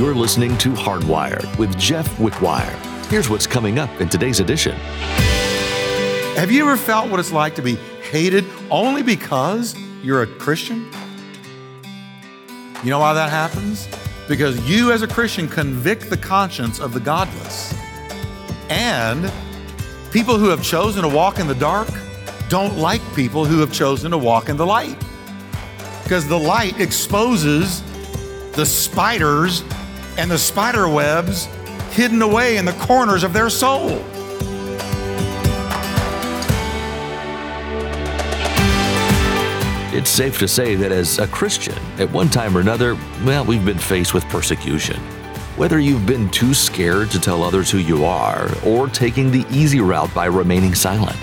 You're listening to Hardwired with Jeff Wickwire. Here's what's coming up in today's edition. Have you ever felt what it's like to be hated only because you're a Christian? You know why that happens? Because you, as a Christian, convict the conscience of the godless. And people who have chosen to walk in the dark don't like people who have chosen to walk in the light. Because the light exposes the spiders and the spider webs hidden away in the corners of their soul. It's safe to say that as a Christian, at one time or another, well, we've been faced with persecution. Whether you've been too scared to tell others who you are, or taking the easy route by remaining silent.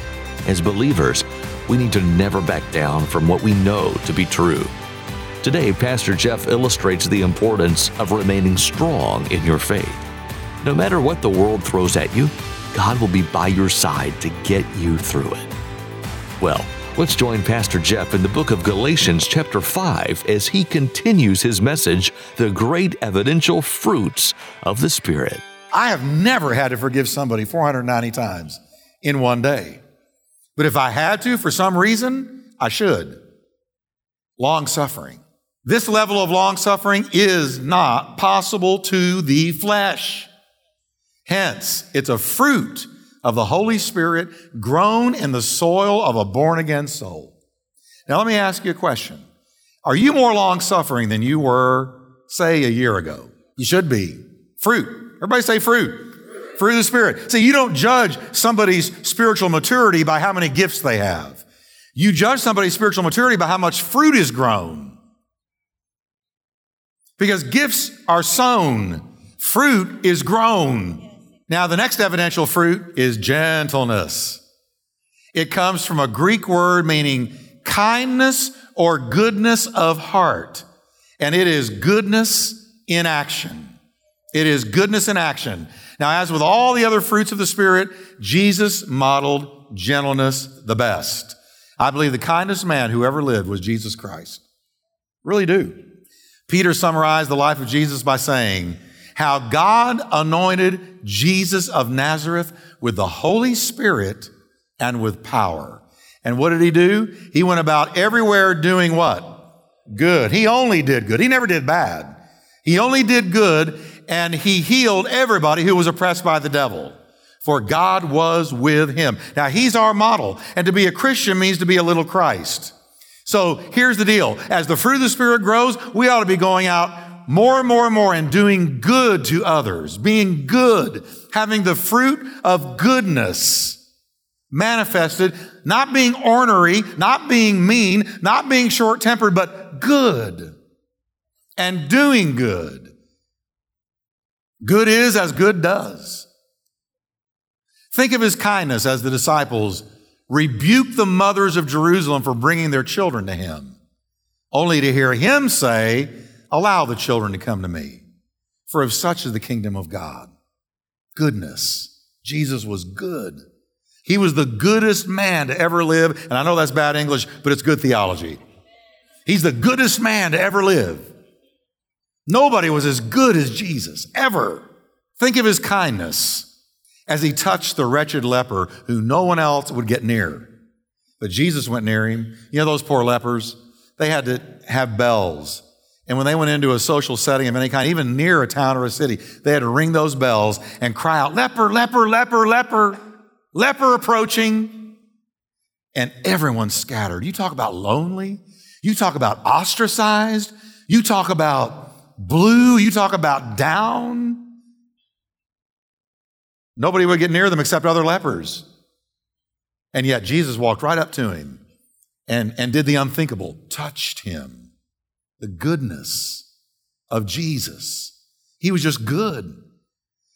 As believers, we need to never back down from what we know to be true. Today, Pastor Jeff illustrates the importance of remaining strong in your faith. No matter what the world throws at you, God will be by your side to get you through it. Well, let's join Pastor Jeff in the book of Galatians, chapter 5, as he continues his message The Great Evidential Fruits of the Spirit. I have never had to forgive somebody 490 times in one day. But if I had to for some reason, I should. Long suffering. This level of long suffering is not possible to the flesh. Hence, it's a fruit of the Holy Spirit grown in the soil of a born again soul. Now, let me ask you a question. Are you more long suffering than you were, say, a year ago? You should be. Fruit. Everybody say fruit. Fruit of the Spirit. See, you don't judge somebody's spiritual maturity by how many gifts they have. You judge somebody's spiritual maturity by how much fruit is grown. Because gifts are sown, fruit is grown. Now, the next evidential fruit is gentleness. It comes from a Greek word meaning kindness or goodness of heart. And it is goodness in action. It is goodness in action. Now, as with all the other fruits of the Spirit, Jesus modeled gentleness the best. I believe the kindest man who ever lived was Jesus Christ. Really do. Peter summarized the life of Jesus by saying, how God anointed Jesus of Nazareth with the Holy Spirit and with power. And what did he do? He went about everywhere doing what? Good. He only did good. He never did bad. He only did good and he healed everybody who was oppressed by the devil. For God was with him. Now he's our model. And to be a Christian means to be a little Christ. So here's the deal. As the fruit of the Spirit grows, we ought to be going out more and more and more and doing good to others, being good, having the fruit of goodness manifested, not being ornery, not being mean, not being short tempered, but good and doing good. Good is as good does. Think of his kindness as the disciples rebuked the mothers of Jerusalem for bringing their children to him, only to hear him say, Allow the children to come to me, for of such is the kingdom of God. Goodness. Jesus was good. He was the goodest man to ever live. And I know that's bad English, but it's good theology. He's the goodest man to ever live. Nobody was as good as Jesus, ever. Think of his kindness as he touched the wretched leper who no one else would get near. But Jesus went near him. You know those poor lepers? They had to have bells. And when they went into a social setting of any kind, even near a town or a city, they had to ring those bells and cry out, leper, leper, leper, leper, leper approaching. And everyone scattered. You talk about lonely. You talk about ostracized. You talk about blue, you talk about down. Nobody would get near them except other lepers. And yet Jesus walked right up to him and, and did the unthinkable, touched him. The goodness of Jesus. He was just good.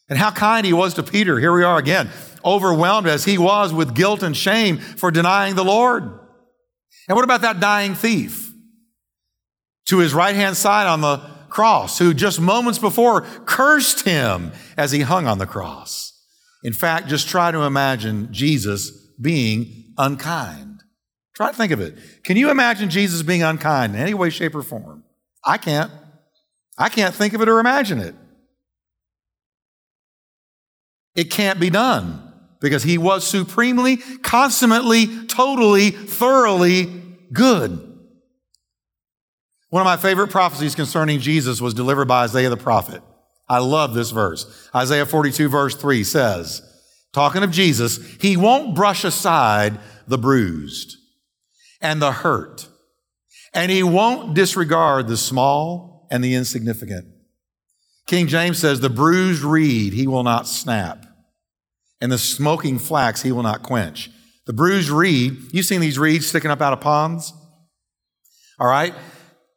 And how kind he was to Peter. Here we are again, overwhelmed as he was with guilt and shame for denying the Lord. And what about that dying thief? To his right hand side on the cross, who just moments before cursed him as he hung on the cross. In fact, just try to imagine Jesus being unkind. Try to think of it. Can you imagine Jesus being unkind in any way, shape, or form? I can't. I can't think of it or imagine it. It can't be done because he was supremely, consummately, totally, thoroughly good. One of my favorite prophecies concerning Jesus was delivered by Isaiah the prophet. I love this verse. Isaiah 42, verse 3 says, talking of Jesus, he won't brush aside the bruised and the hurt, and he won't disregard the small and the insignificant. King James says, The bruised reed he will not snap, and the smoking flax he will not quench. The bruised reed, you've seen these reeds sticking up out of ponds? All right?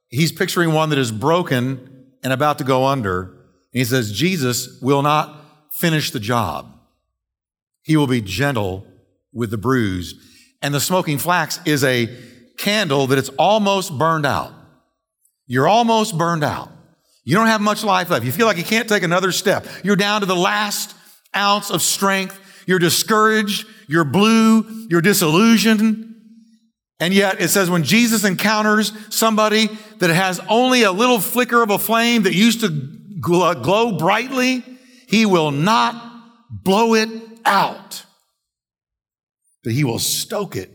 He's picturing one that is broken and about to go under. He says, Jesus will not finish the job. He will be gentle with the bruised. And the smoking flax is a candle that it's almost burned out. You're almost burned out. You don't have much life left. You feel like you can't take another step. You're down to the last ounce of strength. You're discouraged. You're blue. You're disillusioned. And yet it says when Jesus encounters somebody that has only a little flicker of a flame that used to glow brightly, he will not blow it out, but he will stoke it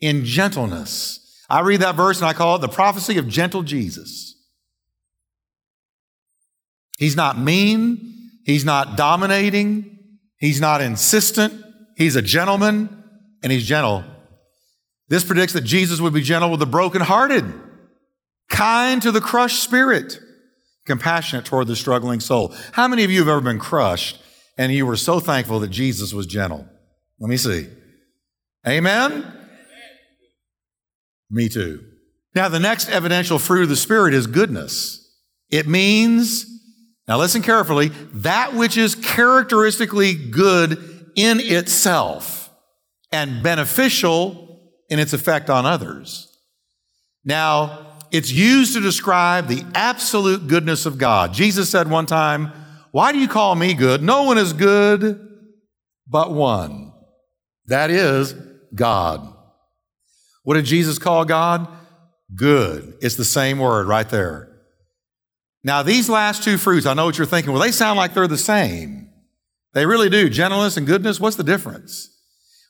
in gentleness. I read that verse and I call it the prophecy of gentle Jesus. He's not mean. He's not dominating. He's not insistent. He's a gentleman and he's gentle. This predicts that Jesus would be gentle with the brokenhearted, kind to the crushed spirit, compassionate toward the struggling soul. How many of you have ever been crushed and you were so thankful that Jesus was gentle? Let me see. Amen? Me too. Now, the next evidential fruit of the Spirit is goodness. It means now, listen carefully that which is characteristically good in itself and beneficial in its effect on others. Now, it's used to describe the absolute goodness of God. Jesus said one time, Why do you call me good? No one is good but one. That is God. What did Jesus call God? Good. It's the same word right there. Now, these last two fruits, I know what you're thinking, well, they sound like they're the same. They really do. Gentleness and goodness, what's the difference?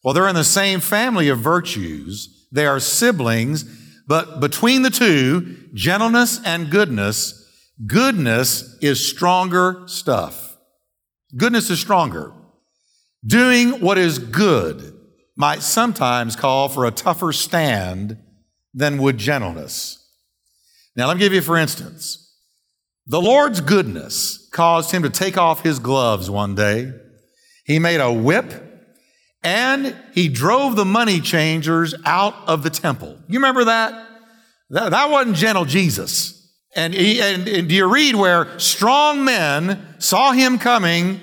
Well, they're in the same family of virtues. They are siblings, but between the two, gentleness and goodness, goodness is stronger stuff. Goodness is stronger. Doing what is good might sometimes call for a tougher stand than would gentleness. Now, let me give you, for instance, the Lord's goodness caused him to take off his gloves one day. He made a whip and he drove the money changers out of the temple. You remember that? That, that wasn't gentle Jesus. And, he, and, and do you read where strong men saw him coming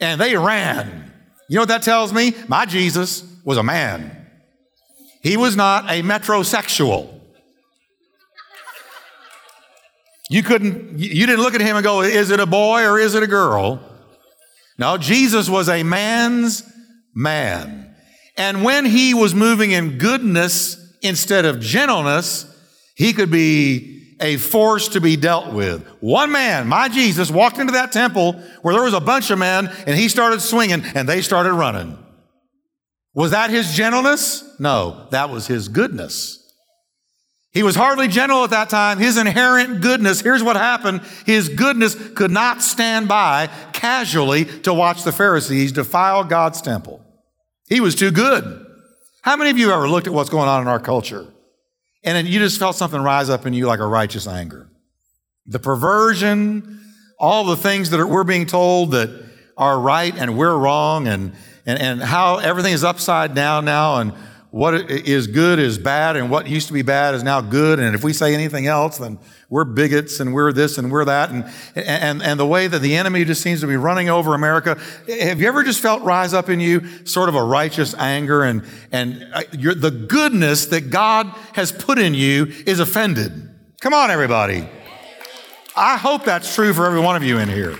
and they ran? You know what that tells me? My Jesus was a man. He was not a metrosexual. You couldn't, you didn't look at him and go, is it a boy or is it a girl? No, Jesus was a man's man. And when he was moving in goodness instead of gentleness, he could be a force to be dealt with. One man, my Jesus, walked into that temple where there was a bunch of men and he started swinging and they started running. Was that his gentleness? No, that was his goodness. He was hardly gentle at that time. His inherent goodness, here's what happened. His goodness could not stand by casually to watch the Pharisees defile God's temple. He was too good. How many of you ever looked at what's going on in our culture and then you just felt something rise up in you like a righteous anger? The perversion, all the things that are, we're being told that are right and we're wrong and, and, and how everything is upside down now and what is good is bad and what used to be bad is now good. And if we say anything else, then we're bigots and we're this and we're that. And, and, and the way that the enemy just seems to be running over America. Have you ever just felt rise up in you sort of a righteous anger and, and uh, the goodness that God has put in you is offended? Come on, everybody. I hope that's true for every one of you in here.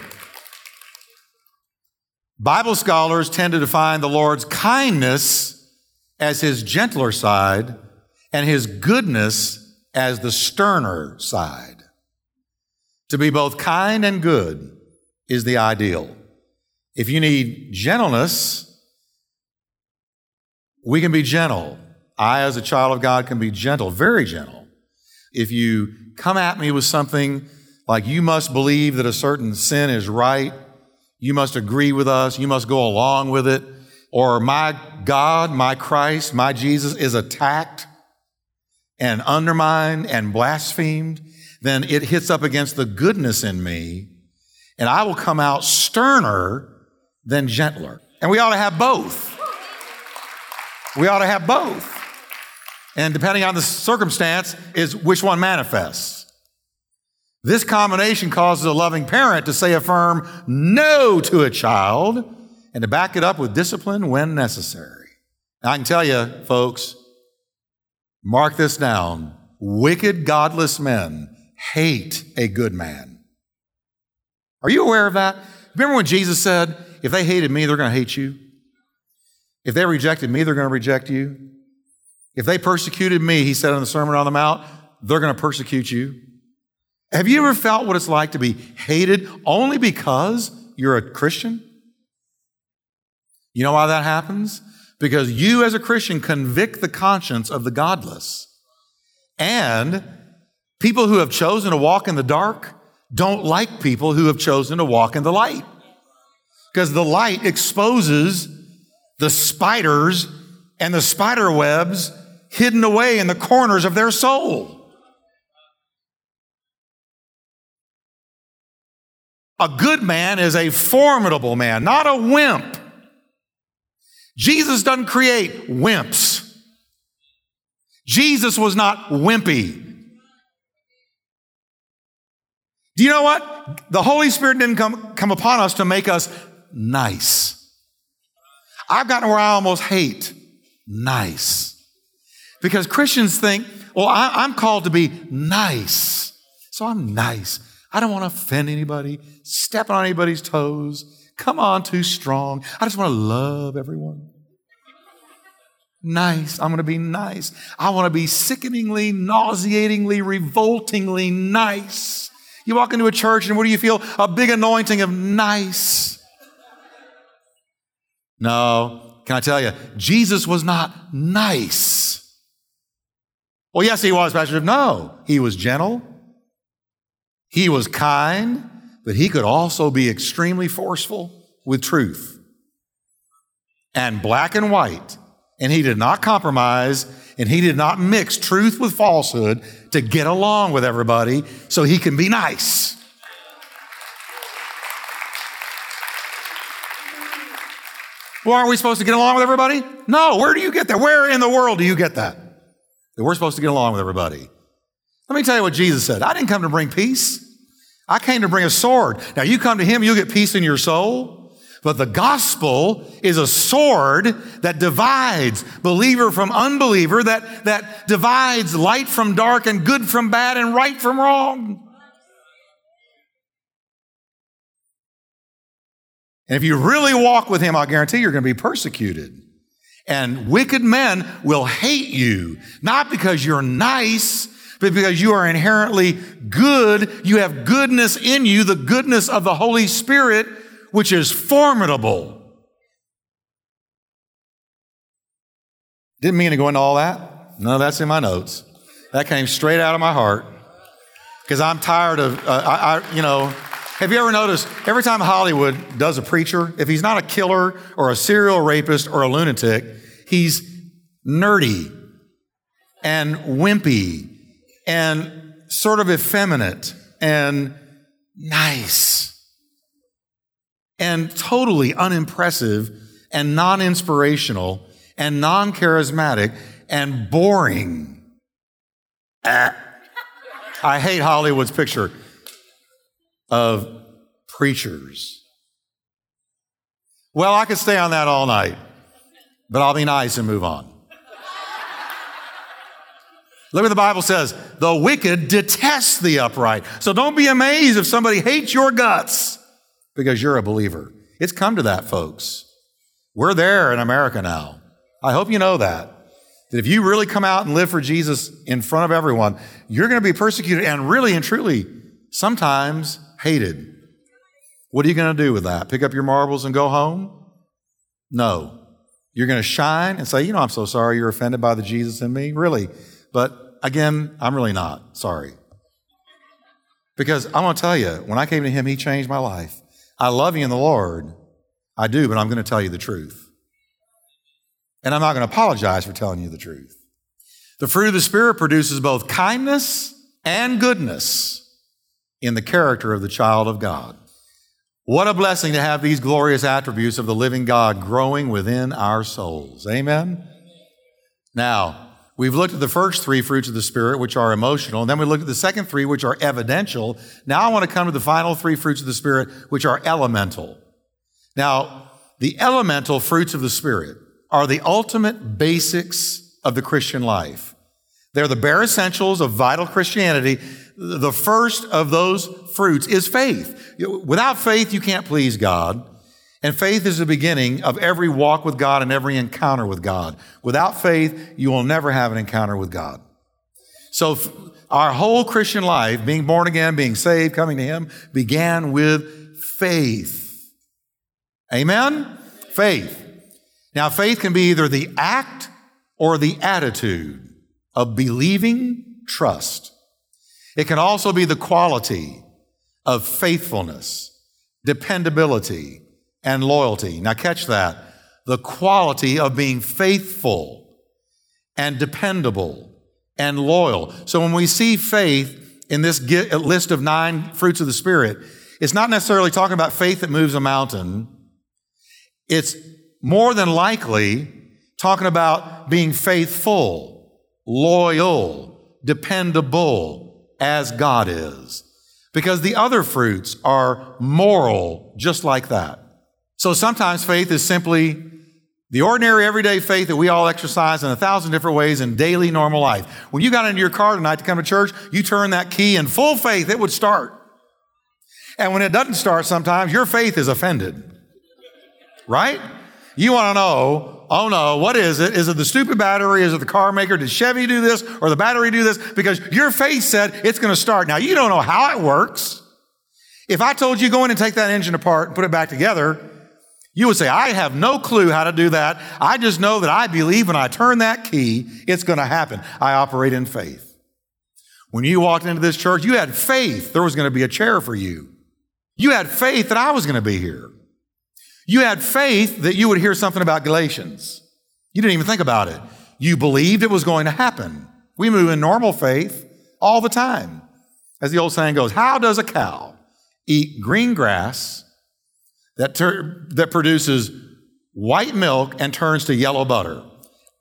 Bible scholars tend to define the Lord's kindness as his gentler side and his goodness as the sterner side. To be both kind and good is the ideal. If you need gentleness, we can be gentle. I, as a child of God, can be gentle, very gentle. If you come at me with something like you must believe that a certain sin is right, you must agree with us, you must go along with it, or my God, my Christ, my Jesus is attacked and undermined and blasphemed, then it hits up against the goodness in me, and I will come out sterner than gentler. And we ought to have both. We ought to have both. And depending on the circumstance, is which one manifests. This combination causes a loving parent to say a firm no to a child and to back it up with discipline when necessary. I can tell you, folks, mark this down. Wicked, godless men hate a good man. Are you aware of that? Remember when Jesus said, if they hated me, they're going to hate you? If they rejected me, they're going to reject you. If they persecuted me, he said in the Sermon on the Mount, they're going to persecute you. Have you ever felt what it's like to be hated only because you're a Christian? You know why that happens? Because you, as a Christian, convict the conscience of the godless. And people who have chosen to walk in the dark don't like people who have chosen to walk in the light. Because the light exposes the spiders and the spider webs hidden away in the corners of their soul. A good man is a formidable man, not a wimp. Jesus doesn't create wimps. Jesus was not wimpy. Do you know what? The Holy Spirit didn't come, come upon us to make us nice. I've gotten where I almost hate nice. Because Christians think, well, I, am called to be nice. So I'm nice. I don't want to offend anybody, step on anybody's toes, come on too strong. I just want to love everyone. Nice. I'm going to be nice. I want to be sickeningly, nauseatingly, revoltingly nice. You walk into a church and what do you feel? A big anointing of nice. No, can I tell you, Jesus was not nice. Well, yes, he was, Pastor. No, he was gentle. He was kind, but he could also be extremely forceful with truth and black and white. And he did not compromise and he did not mix truth with falsehood to get along with everybody so he can be nice. Well, aren't we supposed to get along with everybody? No. Where do you get that? Where in the world do you get that? That we're supposed to get along with everybody. Let me tell you what Jesus said. I didn't come to bring peace. I came to bring a sword. Now you come to him, you'll get peace in your soul. But the gospel is a sword that divides believer from unbeliever, that, that divides light from dark and good from bad and right from wrong. And if you really walk with him, I guarantee you're going to be persecuted. And wicked men will hate you, not because you're nice, but because you are inherently good. You have goodness in you, the goodness of the Holy Spirit, which is formidable. Didn't mean to go into all that. No, that's in my notes. That came straight out of my heart because I'm tired of, uh, I, I, you know, have you ever noticed every time Hollywood does a preacher, if he's not a killer or a serial rapist or a lunatic, he's nerdy and wimpy and sort of effeminate and nice and totally unimpressive and non inspirational and non charismatic and boring. Ah. I hate Hollywood's picture of preachers. Well, I could stay on that all night, but I'll be nice and move on. Look what the Bible says. The wicked detest the upright. So don't be amazed if somebody hates your guts because you're a believer. It's come to that, folks. We're there in America now. I hope you know that. That if you really come out and live for Jesus in front of everyone, you're going to be persecuted and really and truly sometimes hated. What are you going to do with that? Pick up your marbles and go home? No. You're going to shine and say, you know, I'm so sorry you're offended by the Jesus in me. Really. But again, I'm really not sorry. Because I'm going to tell you, when I came to him, he changed my life. I love you in the Lord. I do, but I'm going to tell you the truth. And I'm not going to apologize for telling you the truth. The fruit of the Spirit produces both kindness and goodness in the character of the child of God. What a blessing to have these glorious attributes of the living God growing within our souls. Amen? Now, we've looked at the first three fruits of the Spirit, which are emotional, and then we looked at the second three, which are evidential. Now I want to come to the final three fruits of the Spirit, which are elemental. Now, the elemental fruits of the Spirit are the ultimate basics of the Christian life. They're the bare essentials of vital Christianity. The first of those fruits is faith. Without faith, you can't please God. And faith is the beginning of every walk with God and every encounter with God. Without faith, you will never have an encounter with God. So our whole Christian life, being born again, being saved, coming to Him, began with faith. Amen? Faith. Now, faith can be either the act or the attitude of believing trust. It can also be the quality of faithfulness, dependability, and loyalty. Now, catch that. The quality of being faithful and dependable and loyal. So, when we see faith in this list of nine fruits of the Spirit, it's not necessarily talking about faith that moves a mountain. It's more than likely talking about being faithful, loyal, dependable, as God is. Because the other fruits are moral, just like that. So sometimes faith is simply the ordinary everyday faith that we all exercise in a thousand different ways in daily normal life. When you got into your car tonight to come to church, you turn that key in full faith, it would start. And when it doesn't start sometimes, your faith is offended. Right? You want to know, oh no, what is it? Is it the stupid battery? Is it the car maker? Did Chevy do this or the battery do this? Because your faith said it's going to start. Now, you don't know how it works. If I told you go in and take that engine apart and put it back together, you would say, I have no clue how to do that. I just know that I believe when I turn that key, it's going to happen. I operate in faith. When you walked into this church, you had faith there was going to be a chair for you. You had faith that I was going to be here. You had faith that you would hear something about Galatians. You didn't even think about it. You believed it was going to happen. We move in normal faith all the time. As the old saying goes, how does a cow eat green grass that, ter- that produces white milk and turns to yellow butter?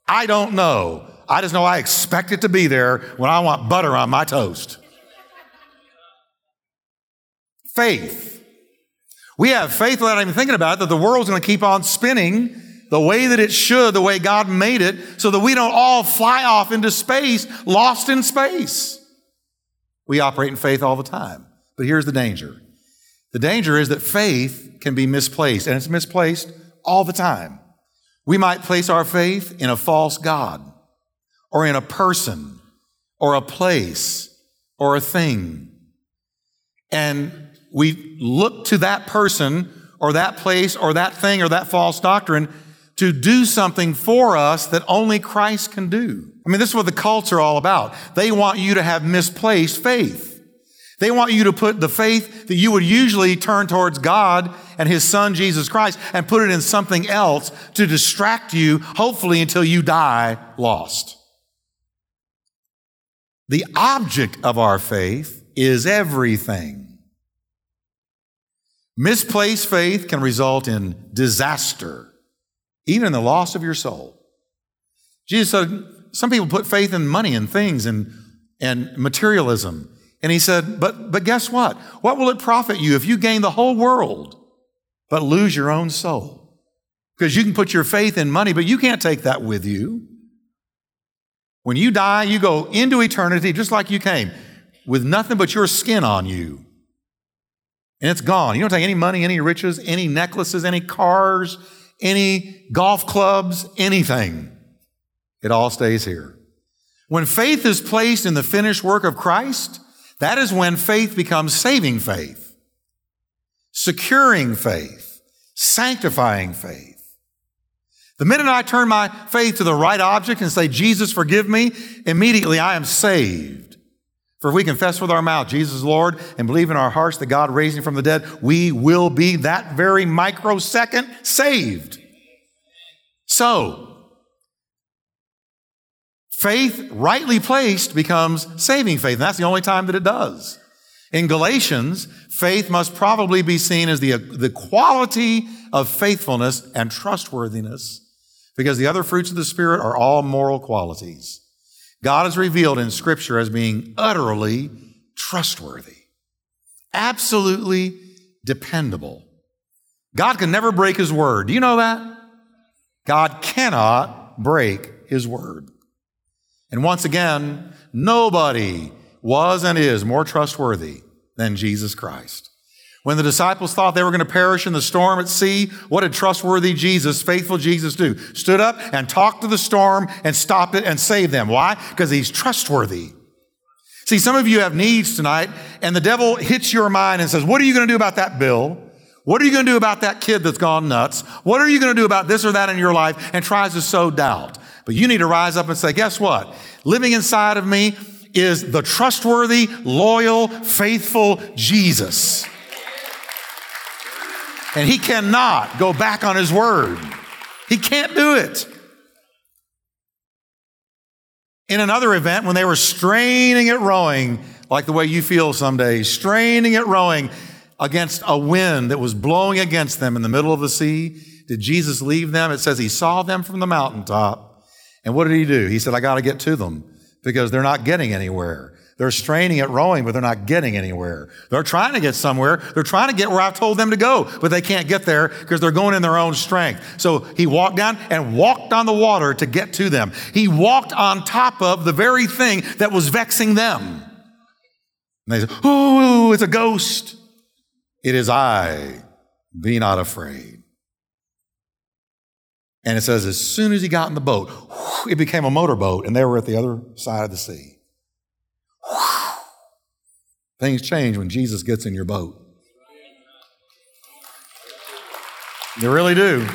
I don't know. I just know I expect it to be there when I want butter on my toast. Faith we have faith without even thinking about it that the world's going to keep on spinning the way that it should, the way God made it, so that we don't all fly off into space, lost in space. We operate in faith all the time. But here's the danger. The danger is that faith can be misplaced, and it's misplaced all the time. We might place our faith in a false God, or in a person, or a place, or a thing. And we look to that person or that place or that thing or that false doctrine to do something for us that only Christ can do. I mean, this is what the cults are all about. They want you to have misplaced faith. They want you to put the faith that you would usually turn towards God and His Son, Jesus Christ, and put it in something else to distract you, hopefully until you die lost. The object of our faith is everything. Misplaced faith can result in disaster, even in the loss of your soul. Jesus said, some people put faith in money and things and, and materialism. And he said, but, but guess what? What will it profit you if you gain the whole world but lose your own soul? Because you can put your faith in money, but you can't take that with you. When you die, you go into eternity just like you came, with nothing but your skin on you and it's gone. You don't take any money, any riches, any necklaces, any cars, any golf clubs, anything. It all stays here. When faith is placed in the finished work of Christ, that is when faith becomes saving faith. securing faith, sanctifying faith. The minute I turn my faith to the right object and say, Jesus, forgive me, immediately I am saved. For if we confess with our mouth Jesus Lord and believe in our hearts that God raised him from the dead, we will be that very microsecond saved. So, faith rightly placed becomes saving faith. And that's the only time that it does. In Galatians, faith must probably be seen as the, the quality of faithfulness and trustworthiness because the other fruits of the Spirit are all moral qualities. God is revealed in Scripture as being utterly trustworthy, absolutely dependable. God can never break His word. Do you know that? God cannot break His word. And once again, nobody was and is more trustworthy than Jesus Christ. When the disciples thought they were going to perish in the storm at sea, what did trustworthy Jesus, faithful Jesus do? Stood up and talked to the storm and stopped it and saved them. Why? Because he's trustworthy. See, some of you have needs tonight and the devil hits your mind and says, what are you going to do about that bill? What are you going to do about that kid that's gone nuts? What are you going to do about this or that in your life? And tries to sow doubt. But you need to rise up and say, guess what? Living inside of me is the trustworthy, loyal, faithful Jesus. And he cannot go back on his word. He can't do it. In another event, when they were straining at rowing, like the way you feel some days, straining at rowing against a wind that was blowing against them in the middle of the sea, did Jesus leave them? It says he saw them from the mountaintop. And what did he do? He said, I got to get to them because they're not getting anywhere. They're straining at rowing, but they're not getting anywhere. They're trying to get somewhere. They're trying to get where I've told them to go, but they can't get there because they're going in their own strength. So he walked down and walked on the water to get to them. He walked on top of the very thing that was vexing them. And they said, Oh, it's a ghost. It is I. Be not afraid. And it says, as soon as he got in the boat, it became a motorboat, and they were at the other side of the sea. Things change when Jesus gets in your boat. They really do.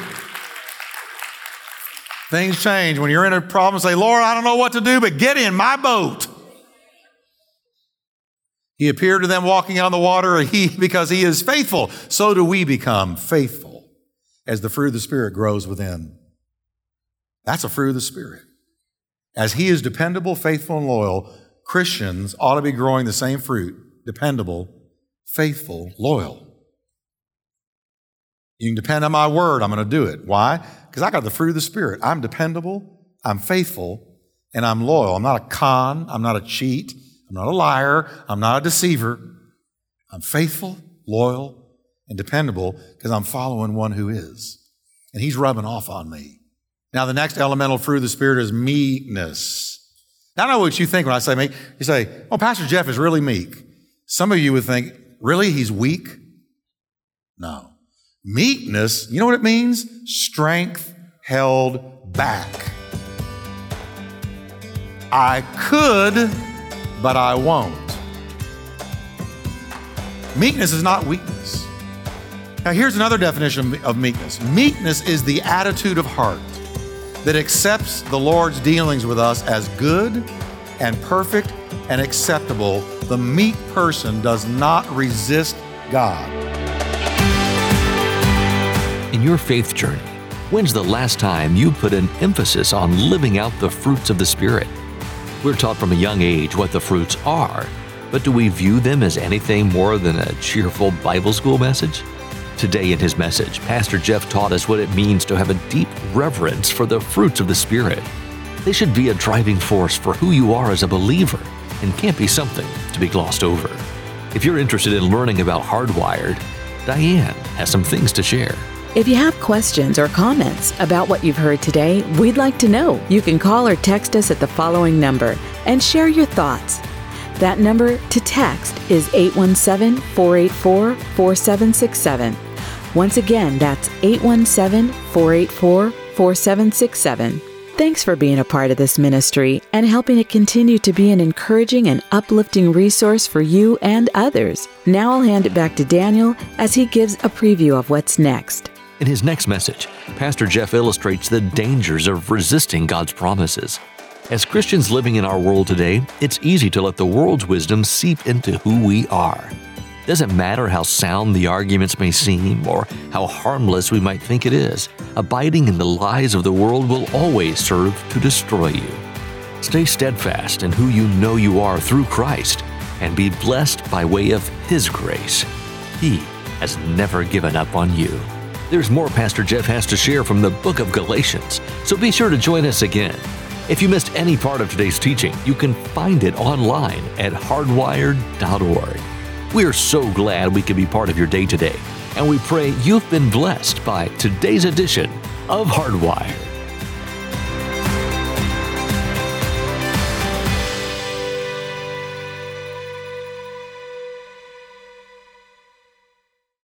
Things change when you're in a problem. Say, Lord, I don't know what to do, but get in my boat. He appeared to them walking on the water he, because he is faithful. So do we become faithful as the fruit of the Spirit grows within. That's a fruit of the Spirit. As he is dependable, faithful, and loyal, Christians ought to be growing the same fruit dependable, faithful, loyal. You can depend on my word, I'm going to do it. Why? Because I got the fruit of the Spirit. I'm dependable, I'm faithful, and I'm loyal. I'm not a con, I'm not a cheat, I'm not a liar, I'm not a deceiver. I'm faithful, loyal, and dependable because I'm following one who is. And he's rubbing off on me. Now, the next elemental fruit of the Spirit is meekness. Now, I know what you think when I say meek. You say, oh, Pastor Jeff is really meek. Some of you would think, really? He's weak? No. Meekness, you know what it means? Strength held back. I could, but I won't. Meekness is not weakness. Now, here's another definition of meekness meekness is the attitude of heart that accepts the Lord's dealings with us as good and perfect and acceptable, the meek person does not resist God. In your faith journey, when's the last time you put an emphasis on living out the fruits of the Spirit? We're taught from a young age what the fruits are, but do we view them as anything more than a cheerful Bible school message? Today, in his message, Pastor Jeff taught us what it means to have a deep reverence for the fruits of the Spirit. They should be a driving force for who you are as a believer and can't be something to be glossed over. If you're interested in learning about Hardwired, Diane has some things to share. If you have questions or comments about what you've heard today, we'd like to know. You can call or text us at the following number and share your thoughts. That number to text is 817 484 4767. Once again, that's 817 484 4767 Thanks for being a part of this ministry and helping it continue to be an encouraging and uplifting resource for you and others. Now I'll hand it back to Daniel as he gives a preview of what's next. In his next message, Pastor Jeff illustrates the dangers of resisting God's promises. As Christians living in our world today, it's easy to let the world's wisdom seep into who we are. Doesn't matter how sound the arguments may seem or how harmless we might think it is, abiding in the lies of the world will always serve to destroy you. Stay steadfast in who you know you are through Christ and be blessed by way of His grace. He has never given up on you. There's more Pastor Jeff has to share from the book of Galatians, so be sure to join us again. If you missed any part of today's teaching, you can find it online at hardwired.org. We are so glad we can be part of your day today, and we pray you've been blessed by today's edition of Hardwired.